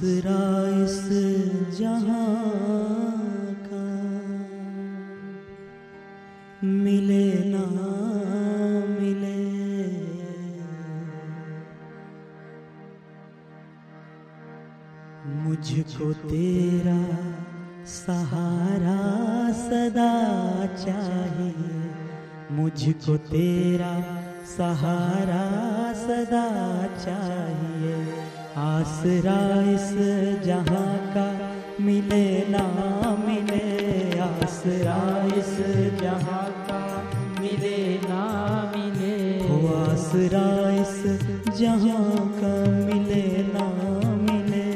आसरा इस जहाँ का मिले ना मिले। मुझको तेरा सहारा सदा चाहिए। मुझको तेरा सहारा सदा चाहिए। आसरा इस जहाँ का मिले ना मिले आसरा इस जहाँ का मिले ना मिले हो आसरा इस जहाँ का मिले ना मिले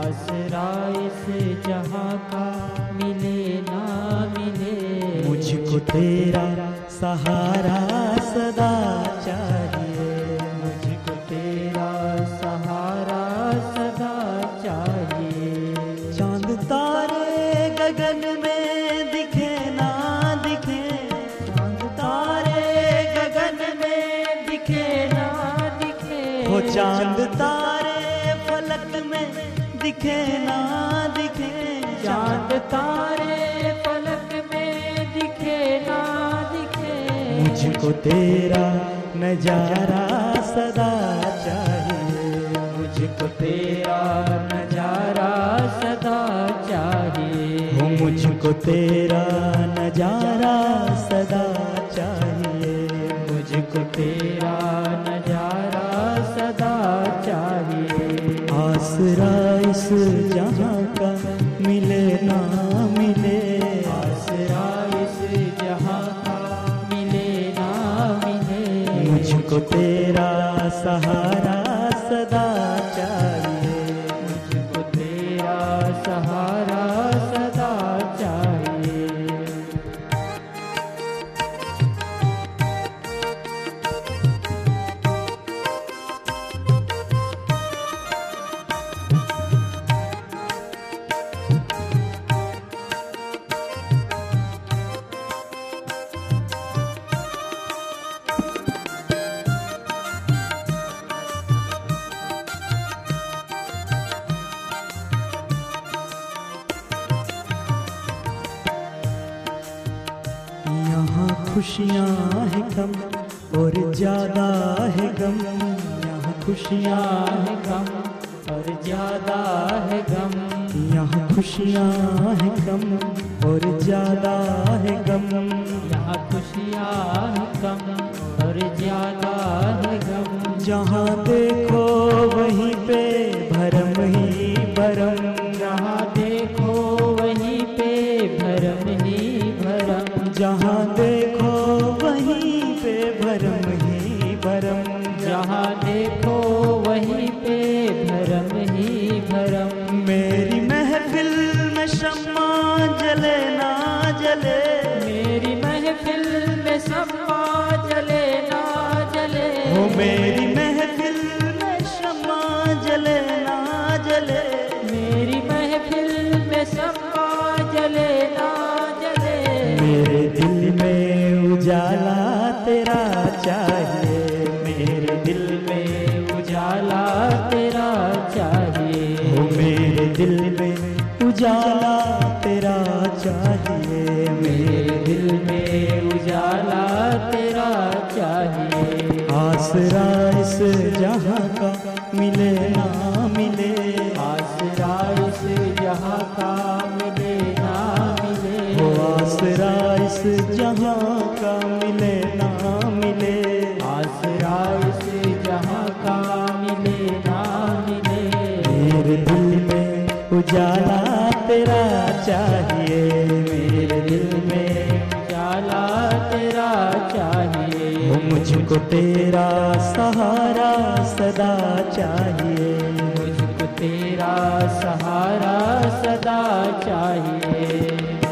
आसरा इस जहाँ का मिले ना मिले मुझको तेरा सहारा सदा चाहिए। मुझको तेरा चाँद तारे फलक में दिखे ना दिखे। चाँद तारे पलक में दिखे ना दिखे। मुझको तेरा नज़ारा सदा चाहिए। मुझको तेरा नज़ारा सदा चाहिए। हो मुझको तेरा नज़ारा सदा चाहिए। मुझको तेरा नज़ारा आसरा इस जहाँ का मिले ना मिले। आसरा इस जहाँ का मिले ना मिले। मुझको तेरा सहारा खुशियाँ है कम और ज़्यादा है गम। यहाँ खुशियाँ है गम, और ज़्यादा है गम। यहाँ खुशियाँ है कम और ज़्यादा है गम। यहाँ खुशियाँ है कम और ज़्यादा है गम। जहाँ देखो वहीं पे भरम ही भरम। जहाँ देखो वहीं पे भरम ही भरम। जहाँ मेरी महफिल में शम्मा जले ना जले। मेरी महफिल में सम्मा जले ना जले। मेरे दिल में उजाला तेरा चाहिए। मेरे दिल में उजाला तेरा चाहिए। मेरे दिल में उजाला तेरा चाहिए। आसरा इस जहाँ का मिले ना मिले। आसरा इस जहाँ का मिले ना मिले। हो आसरा इस जहाँ का मिले ना मिले। आसरा इस जहाँ का मिले ना मिले। मेरे दिल में उजाला तेरा चाहिए मुझको तेरा सहारा सदा चाहिए। मुझको तेरा सहारा सदा चाहिए।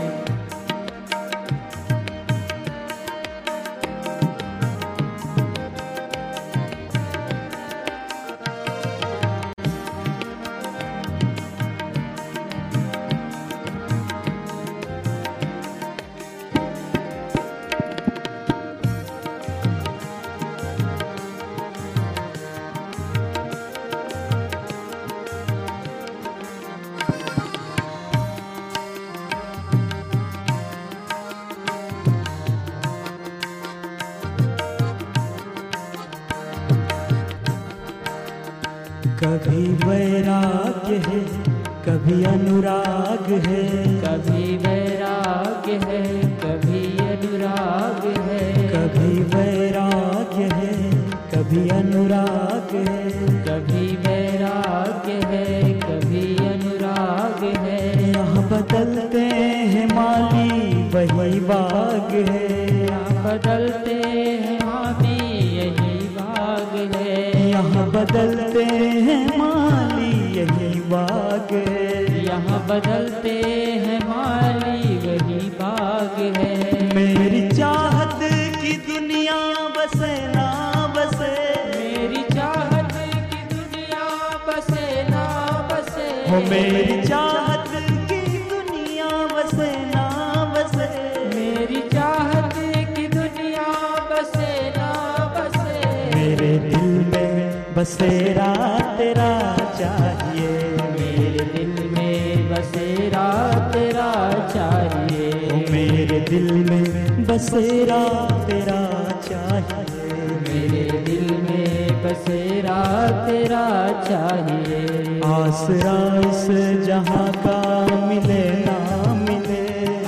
कभी वैराग्य है कभी अनुराग है। कभी वैराग्य है कभी अनुराग है। कभी वैराग्य है कभी अनुराग है। कभी वैराग्य है कभी अनुराग है। यहाँ बदलते हैं माली वही बाग है। यहाँ बदलते हैं हामी यही बाग है। यहाँ बदलते हैं माली बाग। है यहाँ बदलते हैं माली वही बाग है। मेरी चाहत की दुनिया बसे ना बसे। मेरी चाहत की दुनिया बसे ना बसे। हो मेरी चाहत की दुनिया बसे ना बसे। मेरी चाहत की दुनिया बसे ना बसे। मेरे दिल में बसेरा तेरा चाहिए। मेरे दिल में बसेरा तेरा चाहिए। मेरे दिल में बसेरा तेरा चाहिए। आसरा इस जहाँ का मिले ना मिले।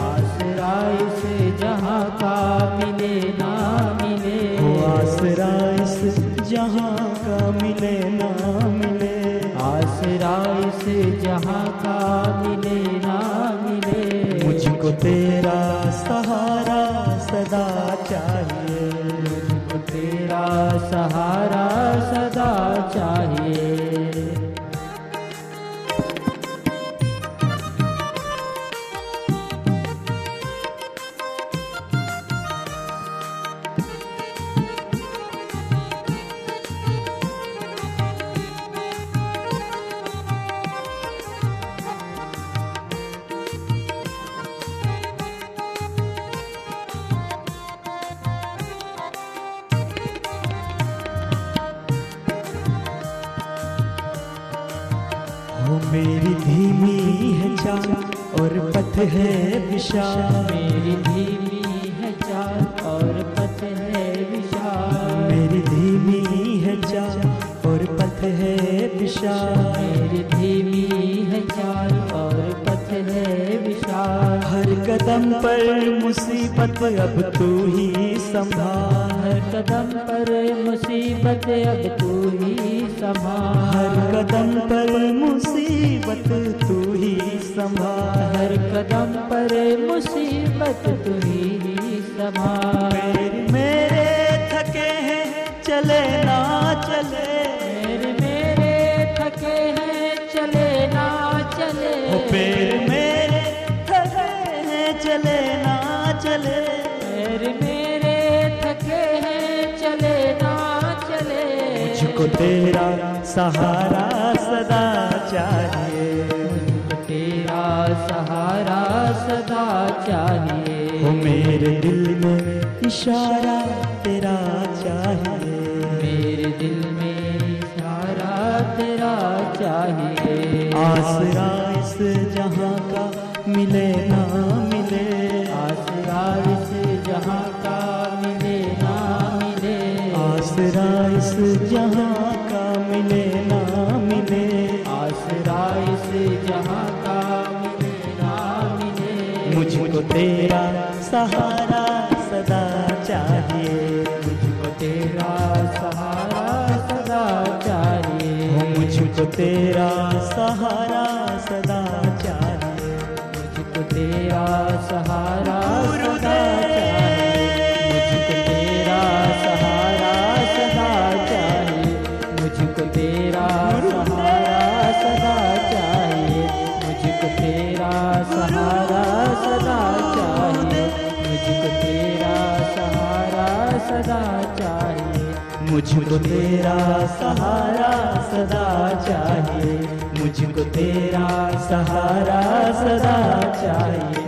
आसरा इस जहाँ का मिले ना मिले। आसरा इस जहाँ का मिले ना मिले। आसरा इस जहाँ का मिले ना मिले। मुझको तेरा सहारा मेरी धीमी है चाल और पथ है विशाल। मेरी धीमी है चाल और पथ है विशाल। मेरी धीमी है चाल और पथ है विशाल। मेरी धीमी है चाल और पथ है विशाल। हर कदम पर मुसीबत अब तू ही संभाल। हर कदम पर मुसीबत अब तू ही संभाल। हर कदम पर मुसीबत तू ही संभाल। हर कदम पर मुसीबत तू ही संभाल। मुझको तेरा सहारा सदा चाहिए। मुझको तेरा सहारा सदा चाहिए। हो मेरे दिल में इशारा तेरा चाहिए। मेरे दिल में इशारा तेरा चाहिए। आसरा इस जहाँ का मिले ना मिले। इस जहाँ का मिले ना मिले आसरा इस जहाँ का मिले ना मिले मुझको तेरा सहारा सदा चाहिए। मुझको तेरा सहारा सदा चाहिए। मुझको तेरा सहारा सदा चाहिए। मुझको तेरा सहारा सदा मुझको तेरा सहारा सदा चाहिए। मुझको तेरा सहारा सदा चाहिए।